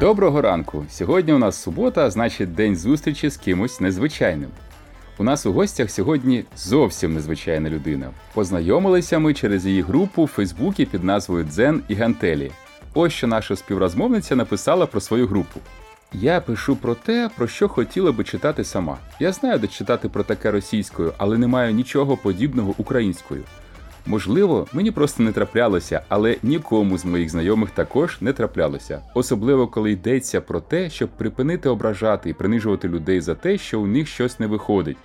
Доброго ранку! Сьогодні у нас субота, значить день зустрічі з кимось незвичайним. У нас у гостях сьогодні зовсім незвичайна людина. Познайомилися ми через її групу в Фейсбуці під назвою Дзен і Гантелі. Ось що наша співрозмовниця написала про свою групу. Я пишу про те, про що хотіла би читати сама. Я знаю, де читати про таке російською, але не маю нічого подібного українською. Можливо, мені просто не траплялося, але нікому з моїх знайомих також не траплялося, особливо коли йдеться про те, щоб припинити ображати і принижувати людей за те, що у них щось не виходить,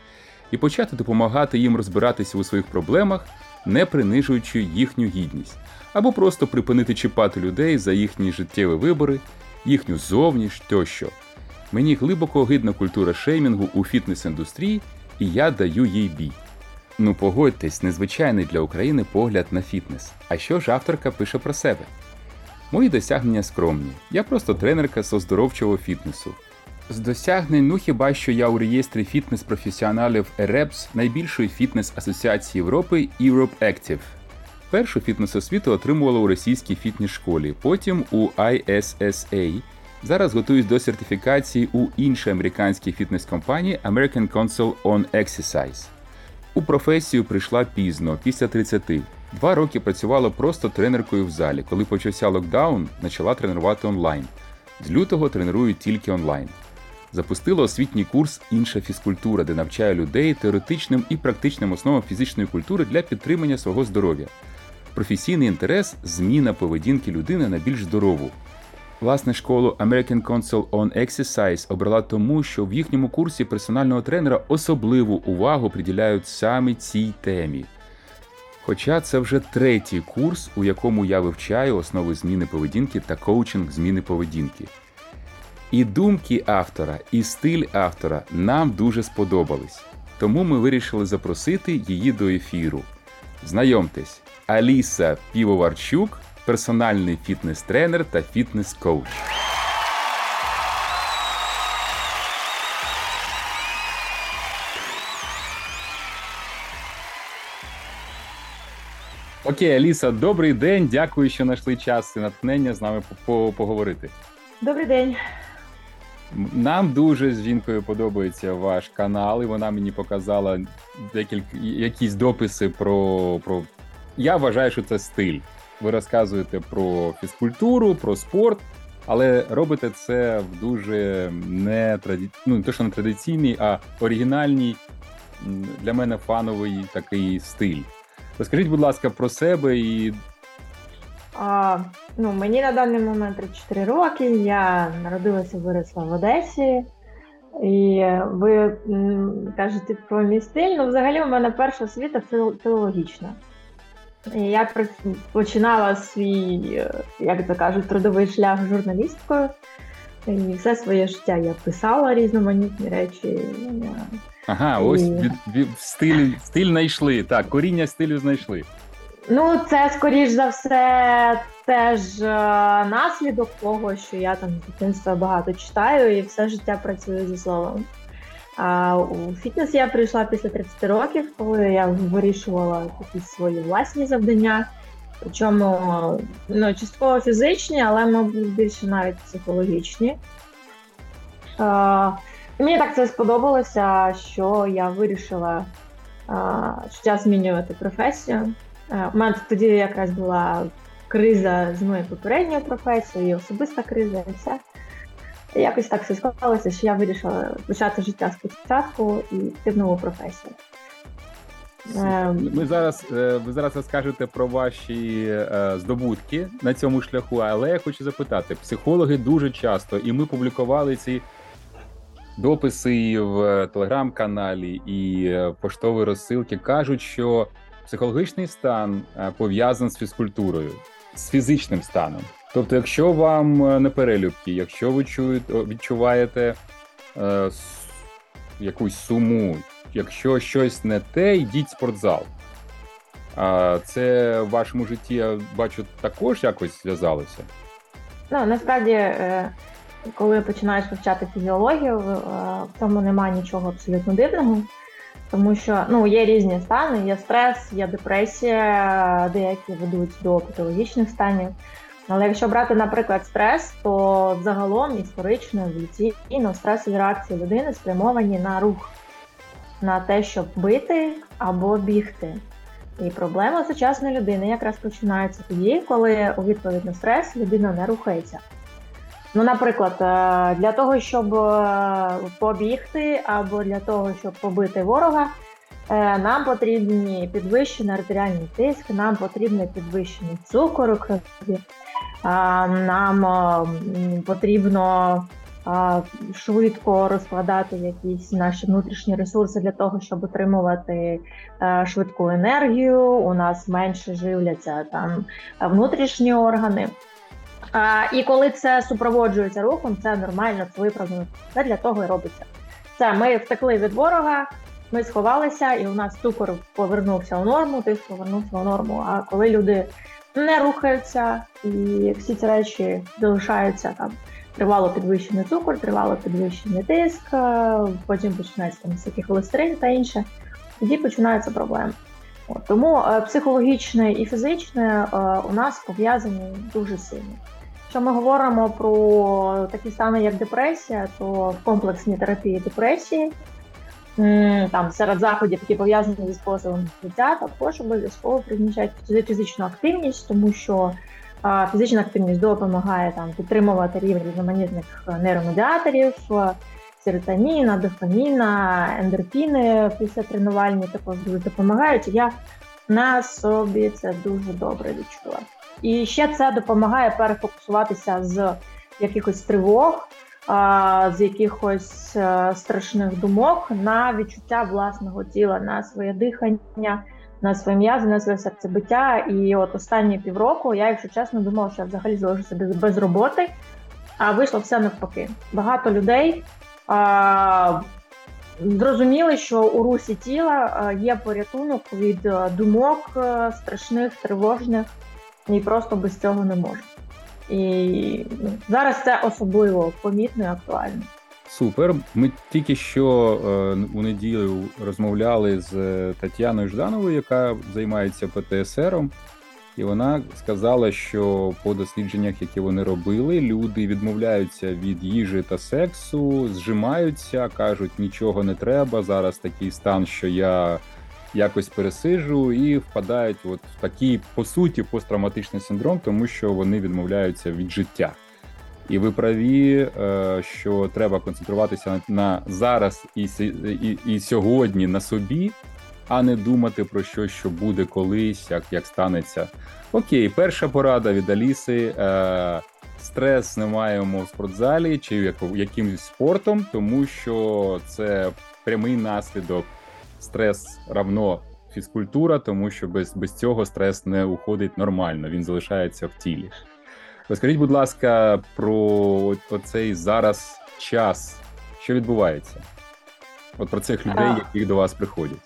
і почати допомагати їм розбиратися у своїх проблемах, не принижуючи їхню гідність, або просто припинити чіпати людей за їхні життєві вибори, їхню зовніш тощо. Мені глибоко огидна культура шеймінгу у фітнес-індустрії, і я даю їй бій. Ну погодьтесь, незвичайний для України погляд на фітнес. А що ж авторка пише про себе? Мої досягнення скромні. Я просто тренерка з оздоровчого фітнесу. З досягнень, ну хіба що я у реєстрі фітнес-професіоналів EREPS найбільшої фітнес-асоціації Європи Europe Active. Першу фітнес-освіту отримувала у російській фітнес-школі, потім у ISSA. Зараз готуюсь до сертифікації у іншій американській фітнес-компанії American Council on Exercise. У професію прийшла пізно, після 30. Два роки працювала просто тренеркою в залі. Коли почався локдаун, почала тренувати онлайн. З лютого треную тільки онлайн. Запустила освітній курс Інша фізкультура, де навчає людей теоретичним і практичним основам фізичної культури для підтримання свого здоров'я. Професійний інтерес зміна поведінки людини на більш здорову. Власне, школу American Council on Exercise обрала тому, що в їхньому курсі персонального тренера особливу увагу приділяють саме цій темі. Хоча це вже третій курс, у якому я вивчаю основи зміни поведінки та коучинг зміни поведінки. І думки автора, і стиль автора нам дуже сподобались. Тому ми вирішили запросити її до ефіру. Знайомтесь, Аліса Півоварчук персональний фітнес-тренер та фітнес-коуч. Окей, Аліса, добрий день. Дякую, що знайшли час і натхнення з нами поговорити. Добрий день. Нам дуже з жінкою подобається ваш канал, і вона мені показала декілька якісь дописи про. про. Я вважаю, що це стиль ви розказуєте про фізкультуру, про спорт, але робите це в дуже не траді... ну, не те, що не традиційний, а оригінальний для мене фановий такий стиль. Розкажіть, будь ласка, про себе і. А, ну, Мені на даний момент 34 роки. Я народилася виросла в Одесі. І ви кажете про мій стиль. Ну, взагалі, у мене перша освіта філологічна. Я починала свій, як то кажуть, трудовий шлях журналісткою. І все своє життя я писала різноманітні речі. Ага, і... ось стиль стиль знайшли. Так, коріння стилю знайшли. Ну, це, скоріш за все, теж е, наслідок того, що я там з дитинства багато читаю і все життя працюю зі словом. А у фітнес я прийшла після 30 років, коли я вирішувала якісь свої власні завдання. Причому ну, частково фізичні, але, мабуть, більше навіть психологічні. А, Мені так це сподобалося, що я вирішила а, що час змінювати професію. А, у мене тоді якраз була криза з моєю попередньою професією, особиста криза, і все. Якось так все склалося, що я вирішила почати життя спочатку і йти в нову професію. Ем, ми зараз е, ви зараз розкажете про ваші е, здобутки на цьому шляху, але я хочу запитати: психологи дуже часто, і ми публікували ці дописи в телеграм-каналі і е, поштові розсилки, кажуть, що психологічний стан пов'язаний з фізкультурою, з фізичним станом. Тобто, якщо вам е, не перелюбки, якщо ви чуєте, відчуваєте е, якусь суму, якщо щось не те, йдіть в спортзал. А це в вашому житті я бачу також якось зв'язалося? Ну насправді, е, коли починаєш вивчати фізіологію, е, в цьому немає нічого абсолютно дивного. Тому що ну, є різні стани, є стрес, є депресія, деякі ведуть до патологічних станів. Але якщо брати, наприклад, стрес, то загалом історично, еволюційно стресові реакції людини спрямовані на рух, на те, щоб бити або бігти. І проблема сучасної людини якраз починається тоді, коли у відповідь на стрес людина не рухається. Ну, наприклад, е, для того, щоб е, побігти або для того, щоб побити ворога, е, нам потрібні підвищений артеріальний тиск, нам потрібний підвищений цукор у крові, нам потрібно швидко розкладати якісь наші внутрішні ресурси для того, щоб отримувати швидку енергію. У нас менше живляться там внутрішні органи. А, І коли це супроводжується рухом, це нормально, це виправдано. Це для того і робиться. Це ми втекли від ворога, ми сховалися, і у нас цукор повернувся у норму, тиск повернувся у норму. А коли люди не рухаються, і всі ці речі залишаються там. Тривало підвищений цукор, тривало підвищений тиск, потім починається там всякі холестерин та інше. Тоді починаються проблеми. От, Тому е, психологічне і фізичне е, у нас пов'язані дуже сильно. Якщо ми говоримо про такі стани, як депресія, то в комплексній терапії депресії там серед заходів, які пов'язані зі способом життя, також обов'язково призначають фізичну активність, тому що фізична активність допомагає там підтримувати рівень різноманітних нейромедіаторів, серотоніна, дофаміна, ендорфіни після тренувальні також дуже допомагають. Я на собі це дуже добре відчула. І ще це допомагає перефокусуватися з якихось тривог, з якихось е, страшних думок на відчуття власного тіла, на своє дихання, на своє м'язи, на своє серцебиття. І от останні півроку я, якщо чесно, думала, що я взагалі залишуся без роботи, а вийшло все навпаки. Багато людей. Зрозуміли, що у русі тіла е, є порятунок від е, думок страшних, тривожних, і просто без цього не можу. І ну, зараз це особливо помітно і актуально. Супер. Ми тільки що е, у неділю розмовляли з Тетяною Ждановою, яка займається ПТСРом, і вона сказала, що по дослідженнях, які вони робили, люди відмовляються від їжі та сексу, зжимаються, кажуть, нічого не треба. Зараз такий стан, що я якось пересиджу і впадають от в такий, по суті, посттравматичний синдром, тому що вони відмовляються від життя. І ви праві, е, що треба концентруватися на зараз і і, і сьогодні на собі, а не думати про щось, що буде колись, як як станеться. Окей, перша порада від Аліси. Е, стрес не маємо в спортзалі чи якимось спортом, тому що це прямий наслідок стрес равно фізкультура, тому що без без цього стрес не уходить нормально, він залишається в тілі. Розкажіть, будь ласка, про оцей зараз час, що відбувається? От про цих людей, які до вас приходять.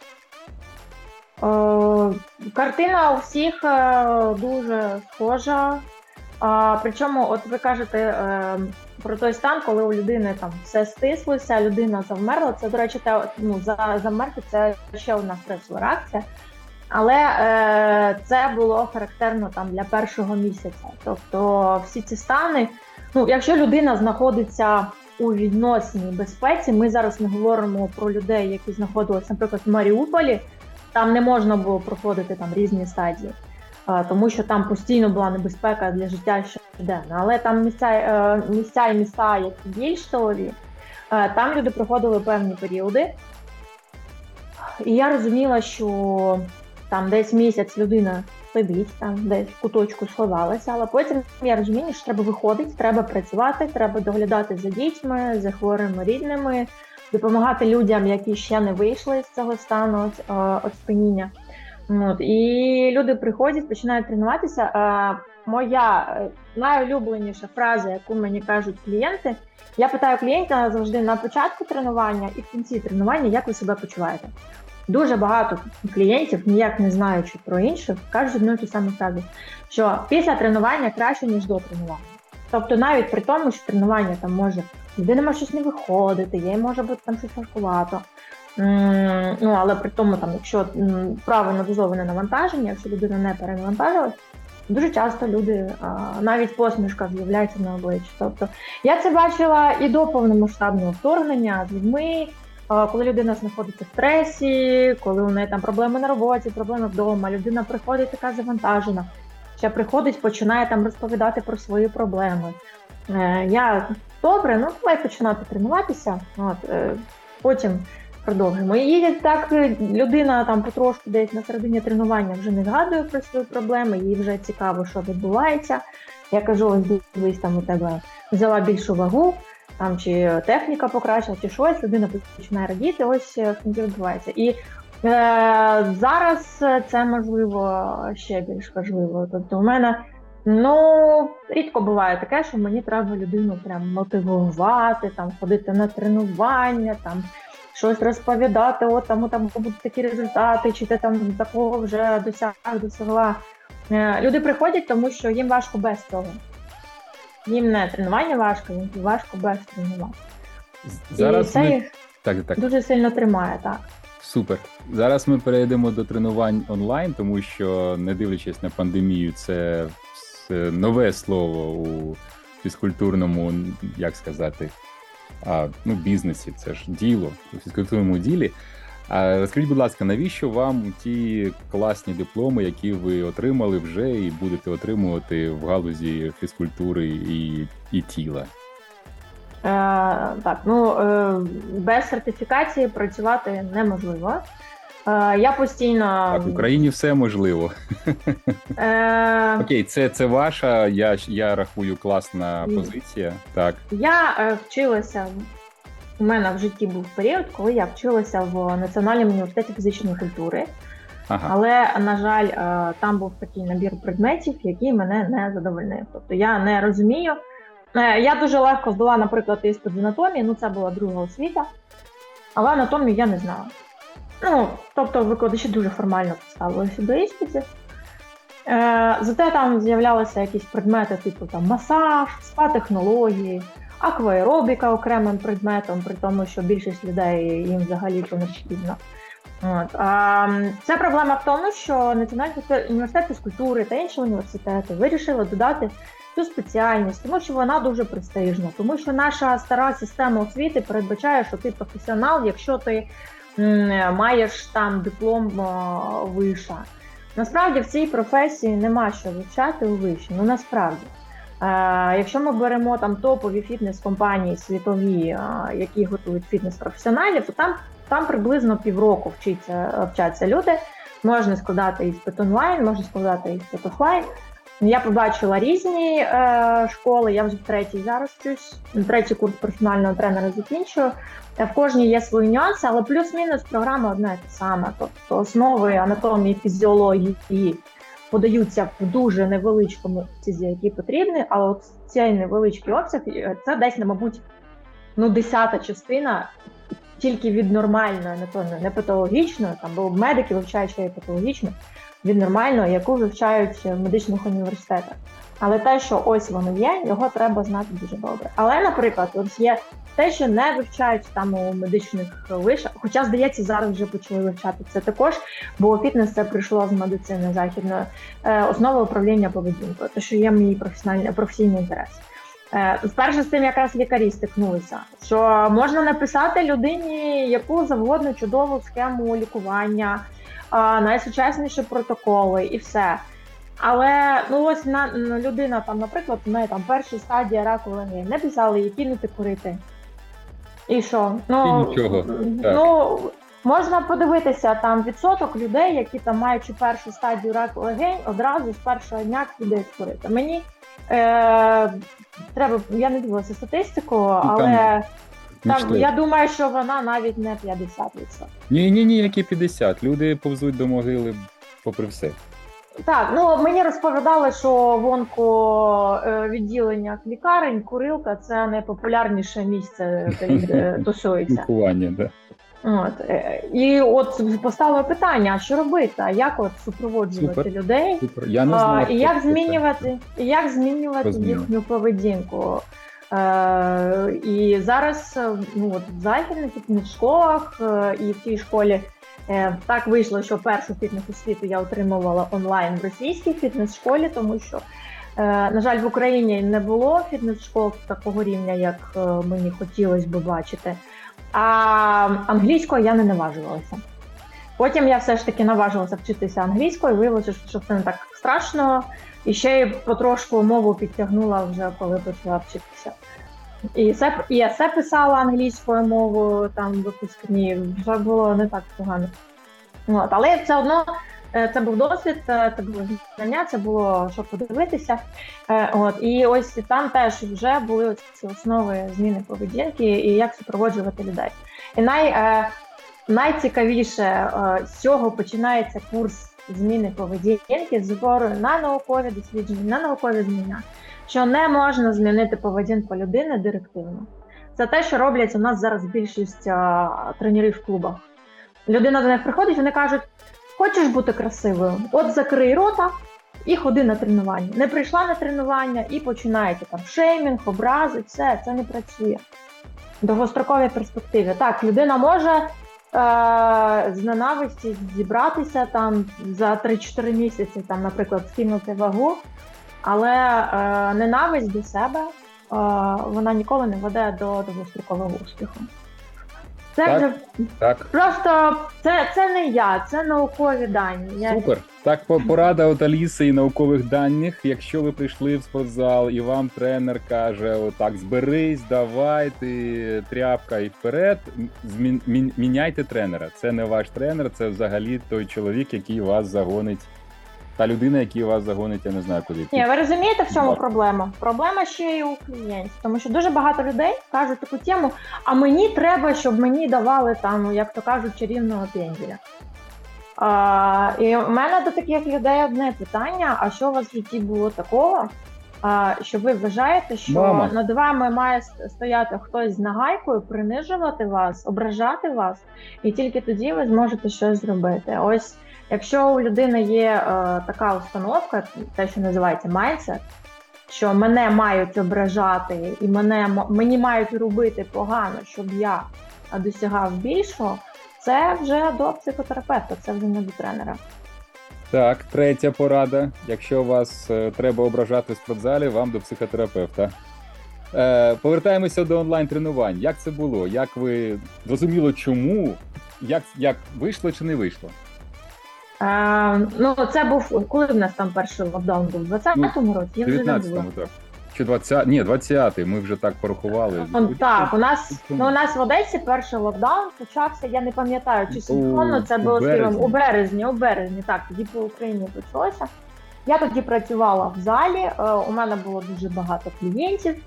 О, картина у всіх е, дуже схожа. А, Причому, от ви кажете е, про той стан, коли у людини там все стислося, людина завмерла. Це, до речі, те, ну, за завмерти це ще одна стресова реакція. Але е, це було характерно там для першого місяця. Тобто всі ці стани, ну якщо людина знаходиться у відносній безпеці, ми зараз не говоримо про людей, які знаходилися, наприклад, в Маріуполі, там не можна було проходити там різні стадії тому що там постійно була небезпека для життя щоденно. Але там місця е, місця і міста, які більш тилові, е, там люди проходили певні періоди. І я розуміла, що там десь місяць людина сидить, там десь в куточку сховалася, але потім я розумію, що треба виходити, треба працювати, треба доглядати за дітьми, за хворими рідними, допомагати людям, які ще не вийшли з цього стану от спиніння. От, І люди приходять, починають тренуватися. А, Моя е, найулюбленіша фраза, яку мені кажуть клієнти, я питаю клієнта завжди на початку тренування і в кінці тренування, як ви себе почуваєте. Дуже багато клієнтів, ніяк не знаючи про інших, кажуть одну і ту саму фразу, що після тренування краще, ніж до тренування. Тобто, навіть при тому, що тренування там може людина може щось не виходити, їй може бути там щось важкувато. Ну, але при тому, там, якщо правильно дозоване навантаження, якщо людина не перенавантажилась, Дуже часто люди навіть посмішка з'являється на обличчі. Тобто я це бачила і до повномасштабного вторгнення з людьми, коли людина знаходиться в стресі, коли у неї там проблеми на роботі, проблеми вдома, людина приходить така завантажена, ще приходить, починає там розповідати про свої проблеми. Е, я добре, ну давай починати тренуватися. От, е, Потім продовжимо. І так людина там потрошку десь на середині тренування вже не згадує про свої проблеми, їй вже цікаво, що відбувається. Я кажу, ось дивись, там у тебе взяла більшу вагу, там чи техніка покращила, чи щось, людина починає радіти, ось е, що відбувається. І е, зараз це можливо ще більш важливо. Тобто, у мене ну рідко буває таке, що мені треба людину прям мотивувати, там ходити на тренування, там щось розповідати, от там там будуть такі результати, чи ти там такого вже досяг досягла. Е, люди приходять, тому що їм важко без цього. Їм не тренування важко, їм важко без тренування. Зараз І це ми... їх так, так. дуже сильно тримає, так. Супер. Зараз ми перейдемо до тренувань онлайн, тому що, не дивлячись на пандемію, це нове слово у фізкультурному, як сказати, а, ну, бізнесі, це ж діло у фізкультурному ділі. А Розкажіть, будь ласка, навіщо вам ті класні дипломи, які ви отримали вже і будете отримувати в галузі фізкультури і і тіла? Е, Так, ну е, без сертифікації працювати неможливо. Е, я постійно Так, в Україні все можливо. Е... Окей, це це ваша. Я я рахую класна позиція. Так я е, вчилася. У мене в житті був період, коли я вчилася в Національному університеті фізичної культури. Ага. Але на жаль, е, там був такий набір предметів, який мене не задовольнив. Тобто я не розумію. Е, я дуже легко здала, наприклад, іспит з анатомії, ну це була друга освіта, але анатомію я не знала. Ну, тобто викладачі дуже формально поставилися до іспитів. Е, Зате там з'являлися якісь предмети, типу там масаж, спа-технології, акваеробіка окремим предметом, при тому, що більшість людей їм взагалі то не потрібно. От. А, Це проблема в тому, що Національний університет фізкультури та інші університети вирішили додати цю спеціальність, тому що вона дуже престижна, тому що наша стара система освіти передбачає, що ти професіонал, якщо ти маєш там диплом виша. Насправді в цій професії нема що вивчати у виші. Ну насправді. Якщо ми беремо там топові фітнес-компанії світові, які готують фітнес-професіоналів, то там там приблизно півроку вчиться, вчаться люди. Можна складати іспит онлайн, можна складати іспит офлайн. Я побачила різні е, школи, я вже в третій зараз вчусь, третій курс персонального тренера закінчую. Е, в кожній є свої нюанси, але плюс-мінус програма одна і та сама. Тобто основи анатомії, фізіології подаються в дуже невеличкому обсязі, які потрібні, але от цей невеличкий обсяг е, це десь, мабуть, ну, десята частина тільки від нормальної анатомії, не патологічної, там, бо медики вивчають ще й патологічно від нормальної, яку вивчають в медичних університетах. Але те, що ось воно є, його треба знати дуже добре. Але, наприклад, ось є те, що не вивчають там у медичних вишах, хоча, здається, зараз вже почали вивчати це також, бо фітнес це прийшло з медицини західної е, основи управління поведінкою, те, що є мій професійний професійний інтерес. Е, вперше з цим якраз лікарі стикнулися, що можна написати людині яку завгодно чудову схему лікування найсучасніші протоколи і все. Але ну ось на людина там, наприклад, у неї там перша стадія раку легень, не писали, їй кинути курити. І що? Ну, і нічого. ну можна подивитися там відсоток людей, які там маючи першу стадію раку легень, одразу з першого дня підуть курити. Мені е, треба, я не дивилася статистику, але. Там... Так, я думаю, що вона навіть не 50%. Ні, ні, ні, які 50. Люди повзуть до могили попри все. Так, ну мені розповідали, що в онковідділеннях е, лікарень курилка це найпопулярніше місце, де тусується. Лікування, да. От. Е, і от поставили питання: а що робити? А як от супроводжувати Супер. людей? Супер. Я не знаю, а, і як змінювати, і як змінювати їхню поведінку? Е, І зараз е, ну, от в західних школах е, і в тій школі, Е, так вийшло, що першу фітнес-освіту я отримувала онлайн в російській фітнес-школі, тому що, е, на жаль, в Україні не було фітнес-школ такого рівня, як е, мені хотілося б бачити. А англійською я не наважувалася. Потім я все ж таки наважилася вчитися англійською, виявилося, що це не так страшно, і ще й потрошку мову підтягнула вже коли почала вчитися. І це і есе писала англійською мовою, там випускні, вже було не так погано. От, Але все одно е, це був досвід, е, це було знання, це було що подивитися. Е, от, І ось там теж вже були ці основи зміни поведінки і як супроводжувати людей. І най, найцікавіше з цього починається курс зміни поведінки з збору на наукові дослідження, на наукові знання що не можна змінити поведінку людини директивно. Це те, що роблять у нас зараз більшість а, тренерів в клубах. Людина до них приходить, вони кажуть: хочеш бути красивою, от закрий рота і ходи на тренування. Не прийшла на тренування і починаєте там шеймінг, образи, все, це не працює. Довгостроковій перспективі. Так, людина може з ненависті зібратися там за 3-4 місяці, там, наприклад, скинути вагу. Але е, ненависть до себе е, вона ніколи не веде до довгострокового успіху. Це так, вже так. просто це це не я, це наукові дані. Я... Супер. Так, порада от Аліси і наукових даних. Якщо ви прийшли в спортзал і вам тренер каже: Отак, зберись, давай ти тряпка і вперед. Змін, міняйте тренера. Це не ваш тренер, це взагалі той чоловік, який вас загонить та людина, яка вас загонить, я не знаю куди. Ні, ви розумієте, в чому проблема? Проблема ще й у клієнтів, тому що дуже багато людей кажуть таку тему: а мені треба, щоб мені давали там, як то кажуть, чарівного пенділя. А, І у мене до таких людей одне питання: а що у вас в житті було такого? А, Що ви вважаєте, що Мама. над вами має стояти хтось з нагайкою, принижувати вас, ображати вас, і тільки тоді ви зможете щось зробити. Ось Якщо у людини є е, така установка, те, що називається майндсет, що мене мають ображати і мене мені мають робити погано, щоб я досягав більшого, це вже до психотерапевта, це вже не до тренера. Так, третя порада. Якщо вас е, треба ображати в спортзалі, вам до психотерапевта. Е, Повертаємося до онлайн-тренувань. Як це було? Як ви зрозуміло, чому? Як, Як вийшло чи не вийшло? А, ну, це був коли в нас там перший локдаун був? 20-му ну, році? Я вже не була. так. Чи 20 ні, 20-й, ми вже так порахували. Он, так, у нас ну, у нас в Одесі перший локдаун почався, я не пам'ятаю, чи синхронно це було з у березні, у березні, так, тоді по Україні почалося. Я тоді працювала в залі, е, у мене було дуже багато клієнтів. Е,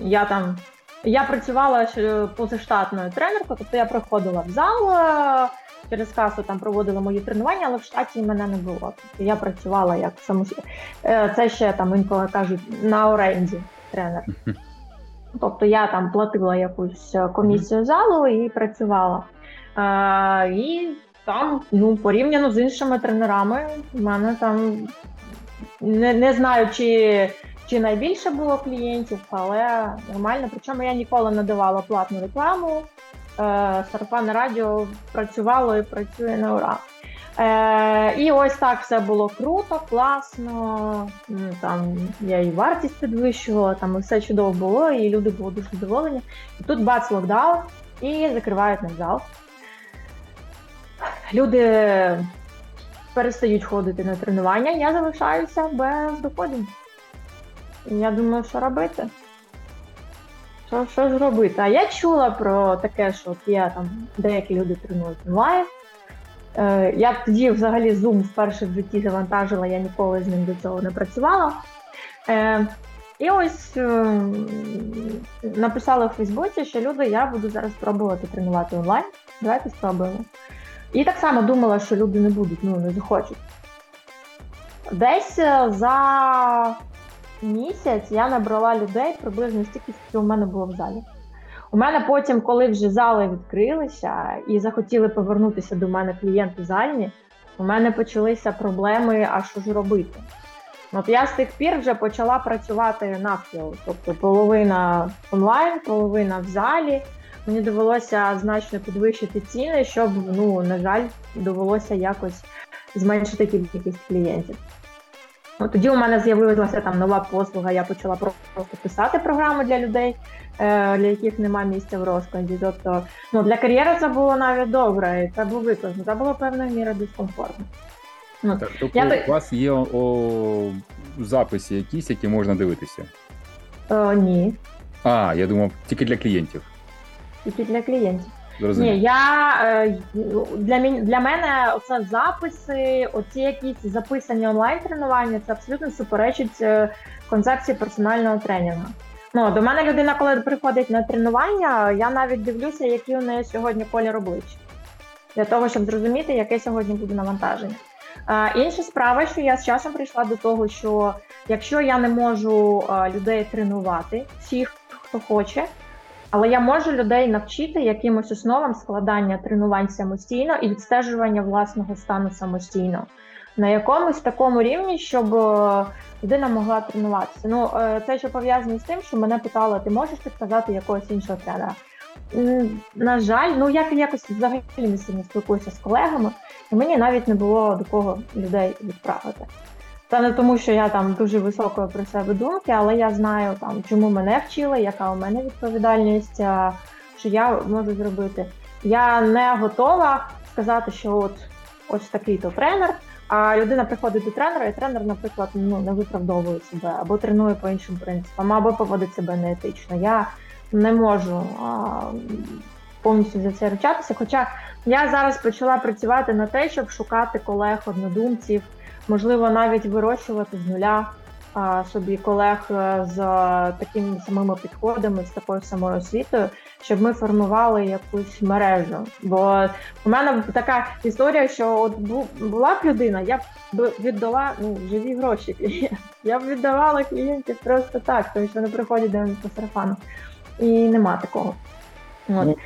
я там я працювала позаштатною тренеркою, тобто я приходила в зал. Е, через касу там проводили мої тренування, але в штаті мене не було. Тобто я працювала як самостійно. Е, це ще там інколи кажуть на оренді тренер. Тобто я там платила якусь комісію залу і працювала. А, І там, ну, порівняно з іншими тренерами, в мене там не не знаю, чи чи найбільше було клієнтів, але нормально. Причому я ніколи не давала платну рекламу. Е, сарафанне радіо працювало і працює на ура. Е, І ось так все було круто, класно. Там я і вартість підвищувала, там і все чудово було, і люди були дуже задоволені. І тут бац локдаун і закривають наш зал. Люди перестають ходити на тренування, я залишаюся без доходів. Я думаю, що робити. Що що ж робити? А я чула про таке, що от є там деякі люди тренують онлайн. Е, Я тоді взагалі Zoom вперше в житті завантажила, я ніколи з ним до цього не працювала. Е, І ось е, написала в Фейсбуці, що люди, я буду зараз пробувати тренувати онлайн. Давайте спробуємо. І так само думала, що люди не будуть, ну не захочуть. Десь за місяць я набрала людей приблизно стільки, скільки у мене було в залі. У мене потім, коли вже зали відкрилися і захотіли повернутися до мене клієнти зальні, у мене почалися проблеми, а що ж робити. От я з тих пір вже почала працювати навпіл. Тобто половина онлайн, половина в залі. мені довелося значно підвищити ціни, щоб ну на жаль, довелося якось зменшити кількість клієнтів. От Тоді у мене з'явилася там нова послуга, я почала просто писати програми для людей, е, для яких немає місця в розкладі. Тобто ну, для кар'єри це було навіть добре, і це був виклик, це було певною мірою дискомфортно. Ну, так, тобто я... у вас є о, записи якісь, які можна дивитися? О, ні. А, я думав, тільки для клієнтів. Тільки для клієнтів. Ні, я е, для для мене оце записи, оці якісь записані онлайн-тренування, це абсолютно суперечить е, концепції персонального тренінгу. Ну, До мене людина, коли приходить на тренування, я навіть дивлюся, які у неї сьогодні колір обличчя, для того, щоб зрозуміти, яке сьогодні буде навантаження. А, Інша справа, що я з часом прийшла до того, що якщо я не можу людей тренувати, всіх, хто хоче, але я можу людей навчити якимось основам складання тренувань самостійно і відстежування власного стану самостійно на якомусь такому рівні, щоб е, людина могла тренуватися. Ну е, це ще пов'язано з тим, що мене питали, ти можеш підказати якогось іншого тренера? На жаль, ну я якось взагалі не сильно спілкуюся з колегами, і мені навіть не було до кого людей відправити. Це не тому, що я там дуже високої про себе думки, але я знаю там, чому мене вчили, яка у мене відповідальність, що я можу зробити. Я не готова сказати, що от ось такий-то тренер. А людина приходить до тренера, і тренер, наприклад, ну не виправдовує себе або тренує по іншим принципам, або поводить себе неетично. Я не можу а, повністю за це ручатися. Хоча я зараз почала працювати на те, щоб шукати колег, однодумців можливо, навіть вирощувати з нуля собі колег е, з такими самими підходами, з такою самою освітою, щоб ми формували якусь мережу. Бо у мене така історія, що от була б людина, я б віддала ну, живі гроші. Я б віддавала клієнтів просто так, тому що вони приходять до мене по сарафану. І нема такого. От. Ну.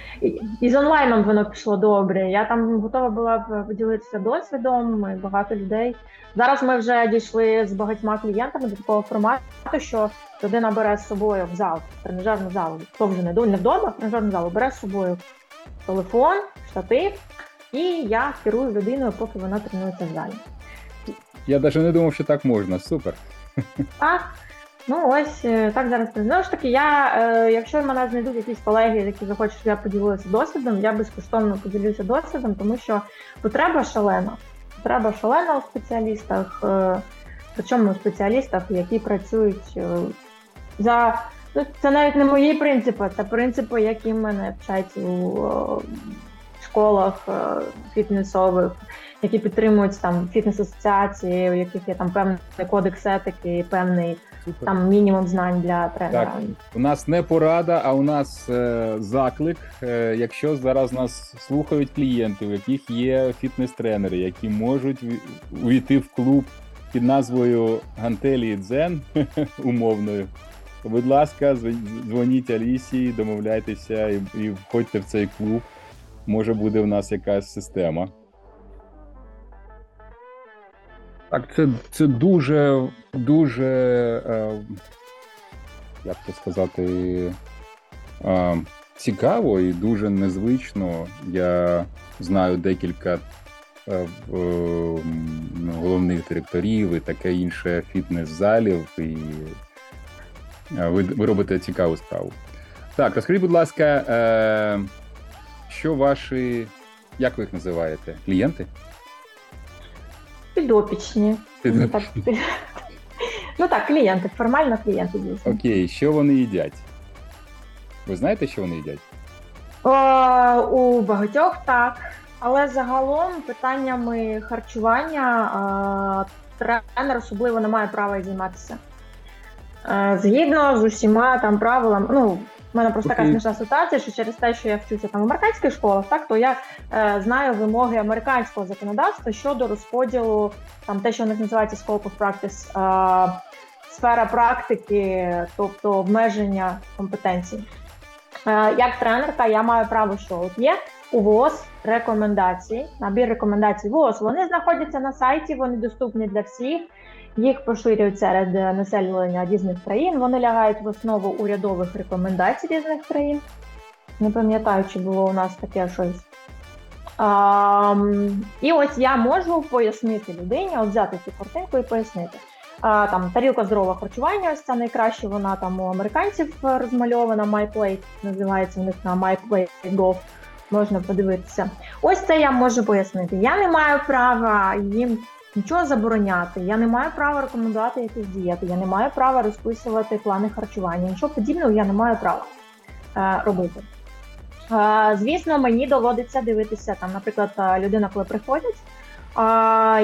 І, з онлайном воно пішло добре. Я там готова була б поділитися досвідом, і багато людей. Зараз ми вже дійшли з багатьма клієнтами до такого формату, що людина бере з собою в зал, тренажерну залу, то вже не вдома, тренажерну залу бере з собою телефон, штатив, і я керую людиною, поки вона тренується в залі. Я навіть не думав, що так можна. Супер. Так. Ну ось е, так зараз знову ж таки. Я, е, якщо мене знайдуть якісь колеги, які захочуть, щоб я поділилася досвідом, я безкоштовно поділюся досвідом, тому що потреба шалена. Потреба шалена у спеціалістах, е, причому у спеціалістах, які працюють за ну, це навіть не мої принципи, це принципи, які мене вчать у школах фітнесових, які підтримують там фітнес-асоціації, у яких є там певний кодекс етики, певний. Супер. Там мінімум знань для тренера. Так, У нас не порада, а у нас е, заклик. Е, якщо зараз нас слухають клієнти, у яких є фітнес-тренери, які можуть увійти в клуб під назвою Гантелі Дзен умовною. Будь ласка, дзвоніть Алісі, домовляйтеся і, і входьте в цей клуб. Може буде в нас якась система. Так, це це дуже, дуже, е, як це сказати, е, цікаво і дуже незвично. Я знаю декілька е, головних директорів і таке інше фітнес-залів, і е, ви, ви робите цікаву справу. Так, розкажіть, будь ласка, е, що ваші, як ви їх називаєте? Клієнти? Підопічні. Так, ну так, клієнти, формально клієнти дійсно. Окей, що вони їдять? Ви знаєте, що вони їдять? О, У багатьох так. Але загалом питаннями харчування тренер особливо не має права займатися. Згідно з усіма там правилами, ну у мене просто така смішна ситуація, що через те, що я вчуся там в американських школах, так то я е, знаю вимоги американського законодавства щодо розподілу там те, що у них називається scope of practice, е, сфера практики, тобто обмеження компетенцій. Е, як тренерка, я маю право, що от є у ВОЗ рекомендації, набір рекомендацій ВОЗ. Вони знаходяться на сайті, вони доступні для всіх їх поширюють серед населення різних країн. Вони лягають в основу урядових рекомендацій різних країн. Не пам'ятаю, чи було у нас таке щось. А, і ось я можу пояснити людині, от взяти цю картинку і пояснити. А, там тарілка здорового харчування, ось ця найкраще, вона там у американців розмальована, MyPlate, називається у них на MyPlate Go, можна подивитися. Ось це я можу пояснити. Я не маю права їм нічого забороняти, я не маю права рекомендувати якісь дієти, я не маю права розписувати плани харчування. Нічого подібного я не маю права е, робити. Е, звісно, мені доводиться дивитися там, наприклад, е, людина, коли приходять.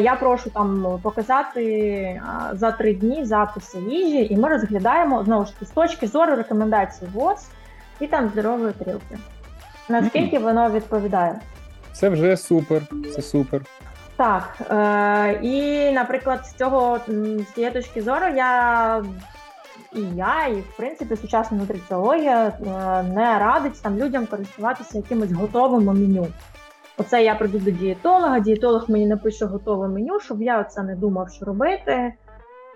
Я прошу там показати за три дні записи їжі, і ми розглядаємо знову ж таки з точки зору рекомендацій ВОЗ і там здорової тарілки. Наскільки воно відповідає? Це вже супер, це супер. Так. Е, І, наприклад, з цього з цієї точки зору я і я, і в принципі сучасна нутриціологія е, не радить там людям користуватися якимось готовим меню. Оце я прийду до дієтолога, дієтолог мені напише готове меню, щоб я оце не думав, що робити.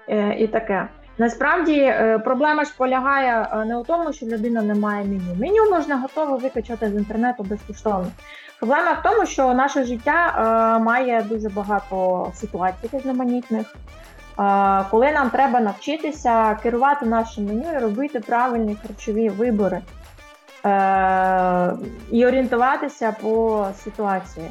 Е, і таке. Насправді е, проблема ж полягає не у тому, що людина не має меню. Меню можна готово викачати з інтернету безкоштовно. Проблема в тому, що наше життя має дуже багато ситуацій різноманітних, коли нам треба навчитися керувати нашим меню і робити правильні харчові вибори. Е, і орієнтуватися по ситуації.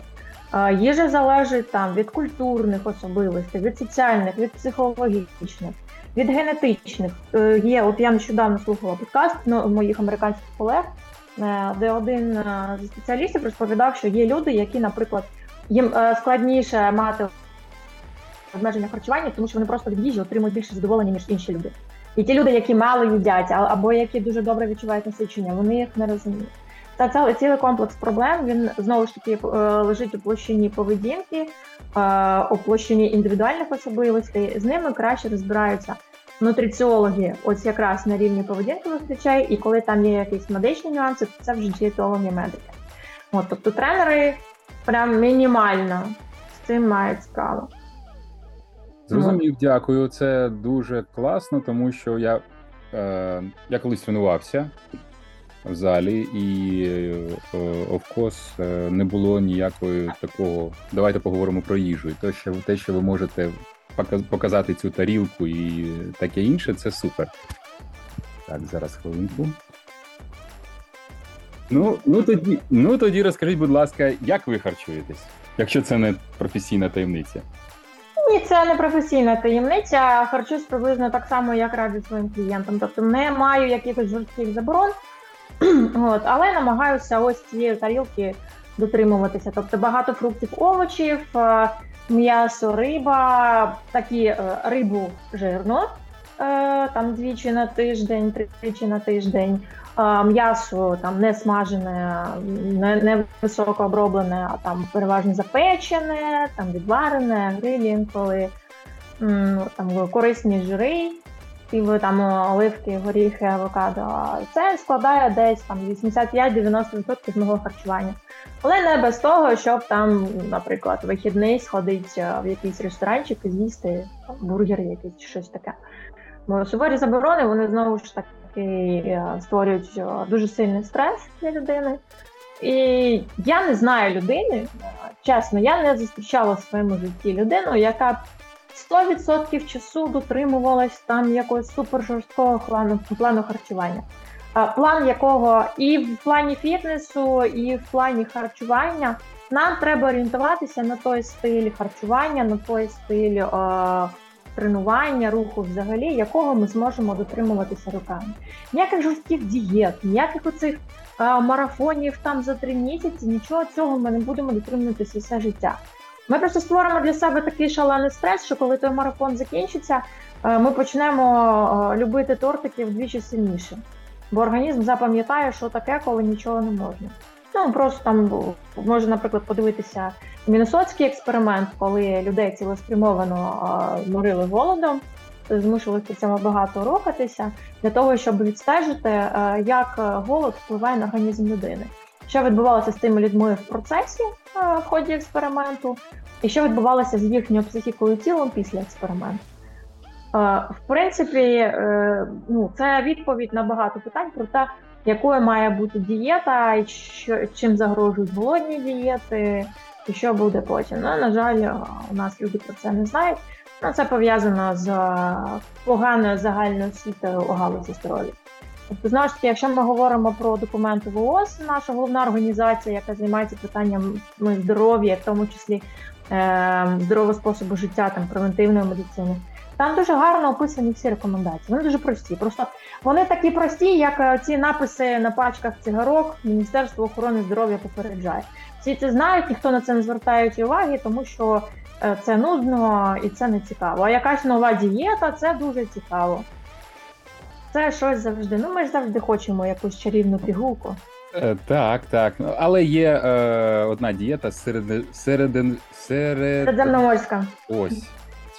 Е, їжа залежить там від культурних особливостей, від соціальних, від психологічних, від генетичних. Е, є, от я нещодавно слухала подкаст ну, моїх американських колег, де один зі спеціалістів розповідав, що є люди, які, наприклад, їм складніше мати обмеження харчування, тому що вони просто від їжі отримують більше задоволення, ніж інші люди. І ті люди, які мало їдять, або які дуже добре відчувають насичення, вони їх не розуміють. Та це цілий комплекс проблем. Він знову ж таки е, лежить у площині поведінки, е, у площині індивідуальних особливостей. З ними краще розбираються нутриціологи, ось якраз на рівні поведінкових речей, і коли там є якісь медичні нюанси, то це вже дієтологи медики. От, тобто тренери прям мінімально з цим мають справу. Зрозумів, дякую. Це дуже класно, тому що я е, я колись тренувався в залі, і овкос е, е, не було ніякої такого. Давайте поговоримо про їжу. І те, що те, що ви можете показати цю тарілку і таке інше, це супер. Так, зараз хвилинку. Ну, ну тоді, ну тоді розкажіть, будь ласка, як ви харчуєтесь, якщо це не професійна таємниця. Ні, це не професійна таємниця. Харчусь приблизно так само, як раджу своїм клієнтам. Тобто не маю якихось жорстких заборон, от, але намагаюся ось цієї тарілки дотримуватися. Тобто багато фруктів, овочів, е, м'ясо, риба, такі е, рибу жирну, е, там двічі на тиждень, тричі на тиждень. М'ясо там не смажене, не не високо оброблене, а там переважно запечене, там відварене, грилі інколи, там корисні жири, типу там оливки, горіхи, авокадо. Це складає десь там 85-90% мого харчування. Але не без того, щоб там, наприклад, вихідний сходить в якийсь ресторанчик і з'їсти бургер якийсь щось таке. Бо суворі заборони вони знову ж таки е, створюють е, дуже сильний стрес для людини. І я не знаю людини, е, чесно, я не зустрічала в своєму житті людину, яка 100% часу дотримувалась там якогось супер жорсткого плану, плану харчування. План якого і в плані фітнесу, і в плані харчування нам треба орієнтуватися на той стиль харчування, на той стиль тренування, руху, взагалі, якого ми зможемо дотримуватися руками. Ніяких жорстких дієт, ніяких оцих а, марафонів там за три місяці, нічого цього ми не будемо дотримуватися все життя. Ми просто створимо для себе такий шалений стрес, що коли той марафон закінчиться, ми почнемо любити тортики вдвічі сильніше. Бо організм запам'ятає, що таке, коли нічого не можна. Ну просто там може, наприклад, подивитися міннесотський експеримент, коли людей цілеспрямовано морили голодом, змушували при цьому багато рухатися для того, щоб відстежити, як голод впливає на організм людини. Що відбувалося з тими людьми в процесі в ході експерименту, і що відбувалося з їхньою психікою тілом після експерименту. В принципі, е, ну, це відповідь на багато питань про те, якою має бути дієта, і чим загрожують голодні дієти, і що буде потім. Ну, на жаль, у нас люди про це не знають. Ну, Це пов'язано з поганою загальною освітою у галузі здоров'я. Тобто, знову ж таки, якщо ми говоримо про документи ВООЗ, наша головна організація, яка займається питанням ну, здоров'я, в тому числі е, здорового способу життя, там превентивної медицини, там дуже гарно описані всі рекомендації. Вони дуже прості. Просто вони такі прості, як е, ці написи на пачках цигарок Міністерство охорони здоров'я попереджає. Всі це знають, ніхто на це не звертає уваги, тому що е, це нудно і це не цікаво. А якась нова дієта це дуже цікаво. Це щось завжди. Ну ми ж завжди хочемо якусь чарівну пігулку. Е, Так, так. Ну, Але є е, одна дієта серед, серед серед... Середземноморська. Ось.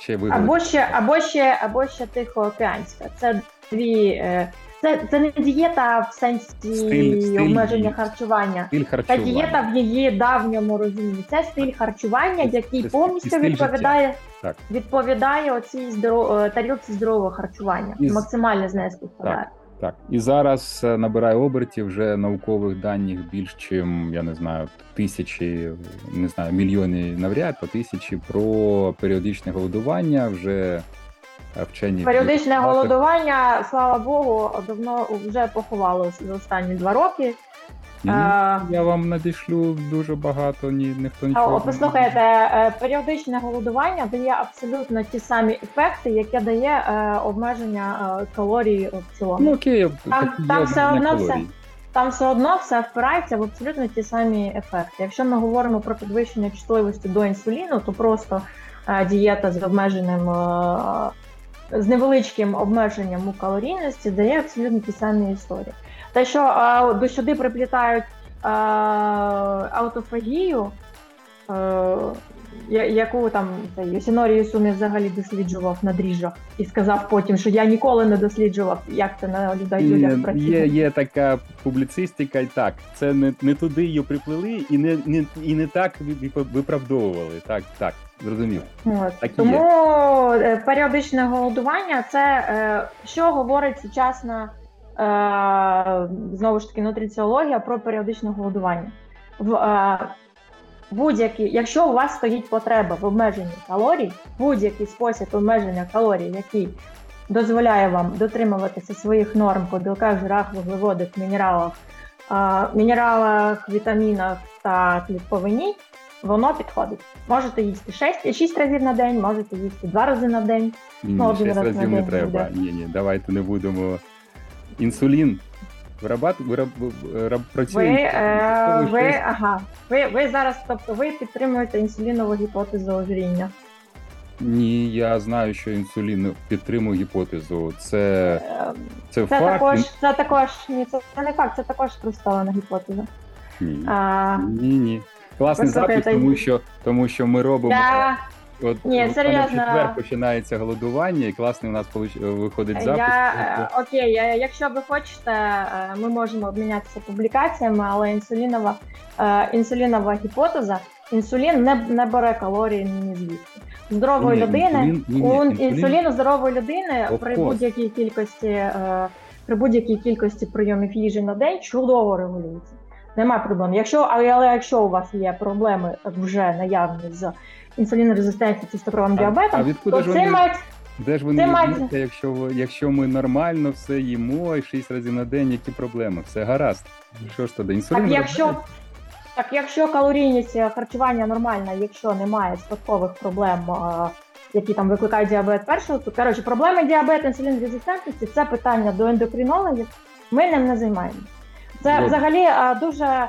Ще. Або ще, або ще, або ще тихоокеанська. Це дві. е, Це, це не дієта в сенсі Стиль- стиль обмеження харчування. Стиль харчування. дієта в її давньому розумінні. Це стиль харчування, Це- який це повністю стиль відповідає Так. відповідає оцій здоро... е, тарілці здорового харчування. І Максимально з нею співпадає. Так. І зараз е, набирає обертів вже наукових даних більш чим, я не знаю, тисячі, не знаю, мільйони навряд, а тисячі про періодичне голодування вже вчені. Періодичне голодування, слава Богу, давно вже поховало за останні два роки. Ні, Е, Я вам надішлю дуже багато, ні, ніхто А, нічого. о, послухайте, е, періодичне голодування дає абсолютно ті самі ефекти, яке дає е, обмеження калорій в цілому. Ну окей, Там- там все одно все. Там все одно все впирається в абсолютно ті самі ефекти. Якщо ми говоримо про підвищення чутливості до інсуліну, то просто дієта з обмеженим з невеличким обмеженням у калорійності дає абсолютно ті самі історії. Те, що е, до сюди приплітають е, аутофагію, е, я- яку там Йосінорі Сумі взагалі досліджував на дріжджах і сказав потім, що я ніколи не досліджував, як це на людей працює. є, є така публіцистика, і так, це не, не туди її приплели і не, не, і не так виправдовували. Так, так, зрозумів. От. Тому е, періодичне голодування це е, що говорить сучасна е, знову ж таки нутриціологія про періодичне голодування. В будь-який, якщо у вас стоїть потреба в обмеженні калорій, будь-який спосіб обмеження калорій, який дозволяє вам дотримуватися своїх норм по білках, жирах, вуглеводах, мінералах, мінералах, вітамінах та клітковині, воно підходить. Можете їсти 6, 6 разів на день, можете їсти 2 рази на день. Ні, Ну, ні, один шість раз на разів не день треба. буде. Ні, ні, давайте не будемо. Інсулін вирабат, вираб, вираб, працює. Ви, е, ви, щось- ага, ви, ви зараз, тобто ви підтримуєте інсулінову гіпотезу ожиріння. Ні, я знаю, що інсулін підтримує гіпотезу. Це, Е, це, Це факт. також, це також, ні, це, це не факт, це також спростована гіпотеза. Ні. А, Ні, ні. Класний Послухайте, запис, тому що, тому що ми робимо. я, От Ні, серйозно. в четвер починається голодування, і класний у нас получ- виходить запис. я, е, окей, е, якщо ви хочете, е, ми можемо обмінятися публікаціями, але інсулінова, е, інсулінова гіпотеза, інсулін не, не бере калорії ні звідки. Здорової Ні, людини інсулін- ні, ні, інсулін- здорової людини Of при будь-якій кількості е, при будь-якій кількості прийомів їжі на день чудово регулюється. Нема проблем. Якщо, але, але якщо у вас є проблеми вже наявні з інсулінорезистентністю чи з цукровим А- діабетом, а відкуди то ж це вони- мають де ж вони візьмуться, якщо, якщо ми нормально все їмо і 6 разів на день, які проблеми? Все гаразд. Що ж тоді? Інсулін Так, якщо, так, якщо калорійність е, харчування нормальна, якщо немає спадкових проблем, е, які там викликають діабет першого, то коротше, проблеми діабету, інсулінрезистентності це питання до ендокринологів. Ми ним не займаємося. Це взагалі е, дуже е,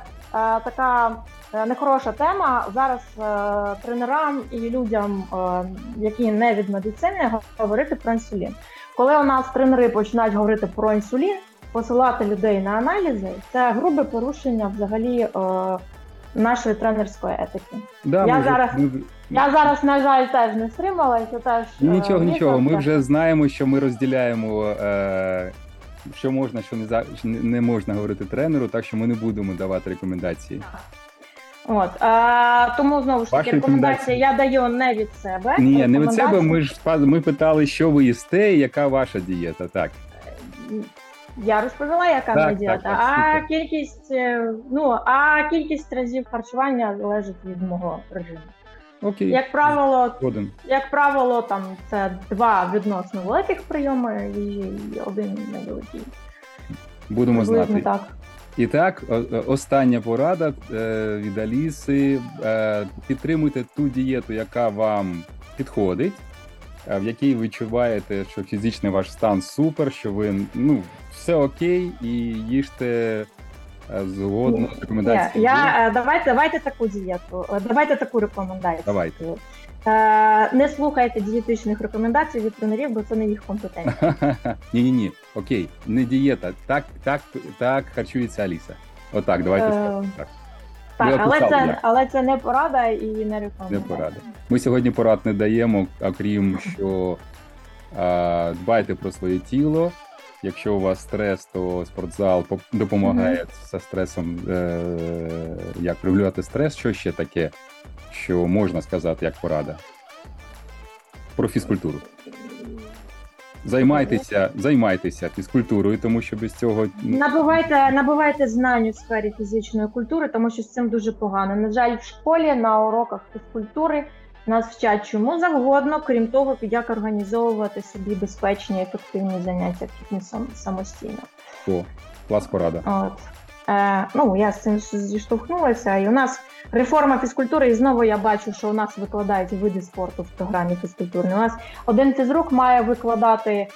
така е, нехороша тема. Зараз е, тренерам і людям, е, які не від медицини, говорити про інсулін. Коли у нас тренери починають говорити про інсулін, посилати людей на аналізи, це грубе порушення взагалі е, нашої тренерської етики. Да, я ми зараз- ми- Я зараз, на жаль, теж не стрималася. Теж е, Нічого, нічого. Ми вже знаємо, що ми розділяємо, е, що можна, що не, за- не- можна говорити тренеру, так що ми не будемо давати рекомендації. От е, тому знову ж таки рекомендації я даю не від себе. Ні, не від себе. Ми ж ми питали, що ви їсте, і яка ваша дієта. Так. Я розповіла, яка Так, дієта. так, так, а супер. кількість, е, ну а кількість разів харчування залежить від мого режиму. Окей, Як правило, згоден. як правило, там це два відносно великих прийоми і один невеликий. Будемо Приблизно знати. так. І так, остання порада е, від Аліси. Е, Підтримуйте ту дієту, яка вам підходить, е, в якій ви відчуваєте, що фізичний ваш стан супер, що ви ну, все окей, і їжте згодно з Ні, рекомендаціями. я, е, давайте, давайте таку дієту, е, давайте таку рекомендацію. Давайте. Е, не слухайте дієтичних рекомендацій від тренерів, бо це не їх компетенція. Ні, ні, ні. Окей, не дієта. Так, так, так харчується Аліса. Отак, давайте скажемо так. Так, але це, як. але це не порада і не рекомендація. Не порада. Ми сьогодні порад не даємо, окрім що а, дбайте про своє тіло. Якщо у вас стрес, то спортзал допомагає зі стресом, е, як регулювати стрес. Що ще таке, що можна сказати як порада? Про фізкультуру. Займайтеся, займайтеся фізкультурою, тому що без цього ну, Набувайте, набувайте знань у сфері фізичної культури, тому що з цим дуже погано. На жаль, в школі на уроках фізкультури нас вчать чому завгодно, крім того, як організовувати собі безпечні ефективні заняття фітнесом самостійно. о, клас порада. От. Е, ну, я з цим зіштовхнулася, і у нас реформа фізкультури, і знову я бачу, що у нас викладають види спорту в програмі фізкультурної. У нас один фізрук має викладати е,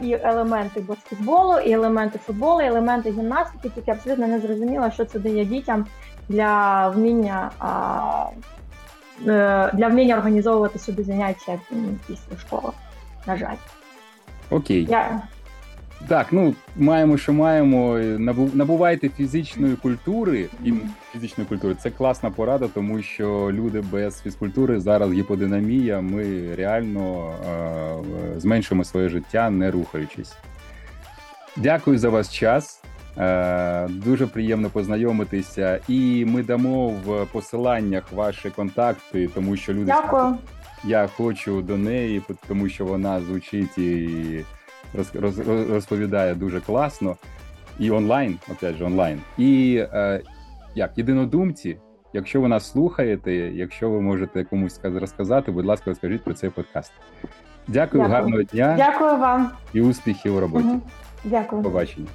і елементи баскетболу, і елементи футболу, і елементи гімнастики, тільки абсолютно не зрозуміло, що це дає дітям для вміння. е, для вміння організовувати собі заняття після школи. На жаль, Окей. я Так, ну маємо, що маємо. Набувайте фізичної культури і фізичної культури. Це класна порада, тому що люди без фізкультури зараз гіподинамія. Ми реально е, зменшимо своє життя, не рухаючись. Дякую за ваш час. Е, дуже приємно познайомитися, і ми дамо в посиланнях ваші контакти, тому що люди дякую. я хочу до неї, тому що вона звучить і роз, роз, роз- розповідає дуже класно. І онлайн, опять же, онлайн. І е, як єдинодумці, якщо ви нас слухаєте, якщо ви можете комусь розказати, будь ласка, розкажіть про цей подкаст. Дякую, Дякую. гарного дня Дякую вам. і успіхів у роботі. Мгм. Дякую. Побачення.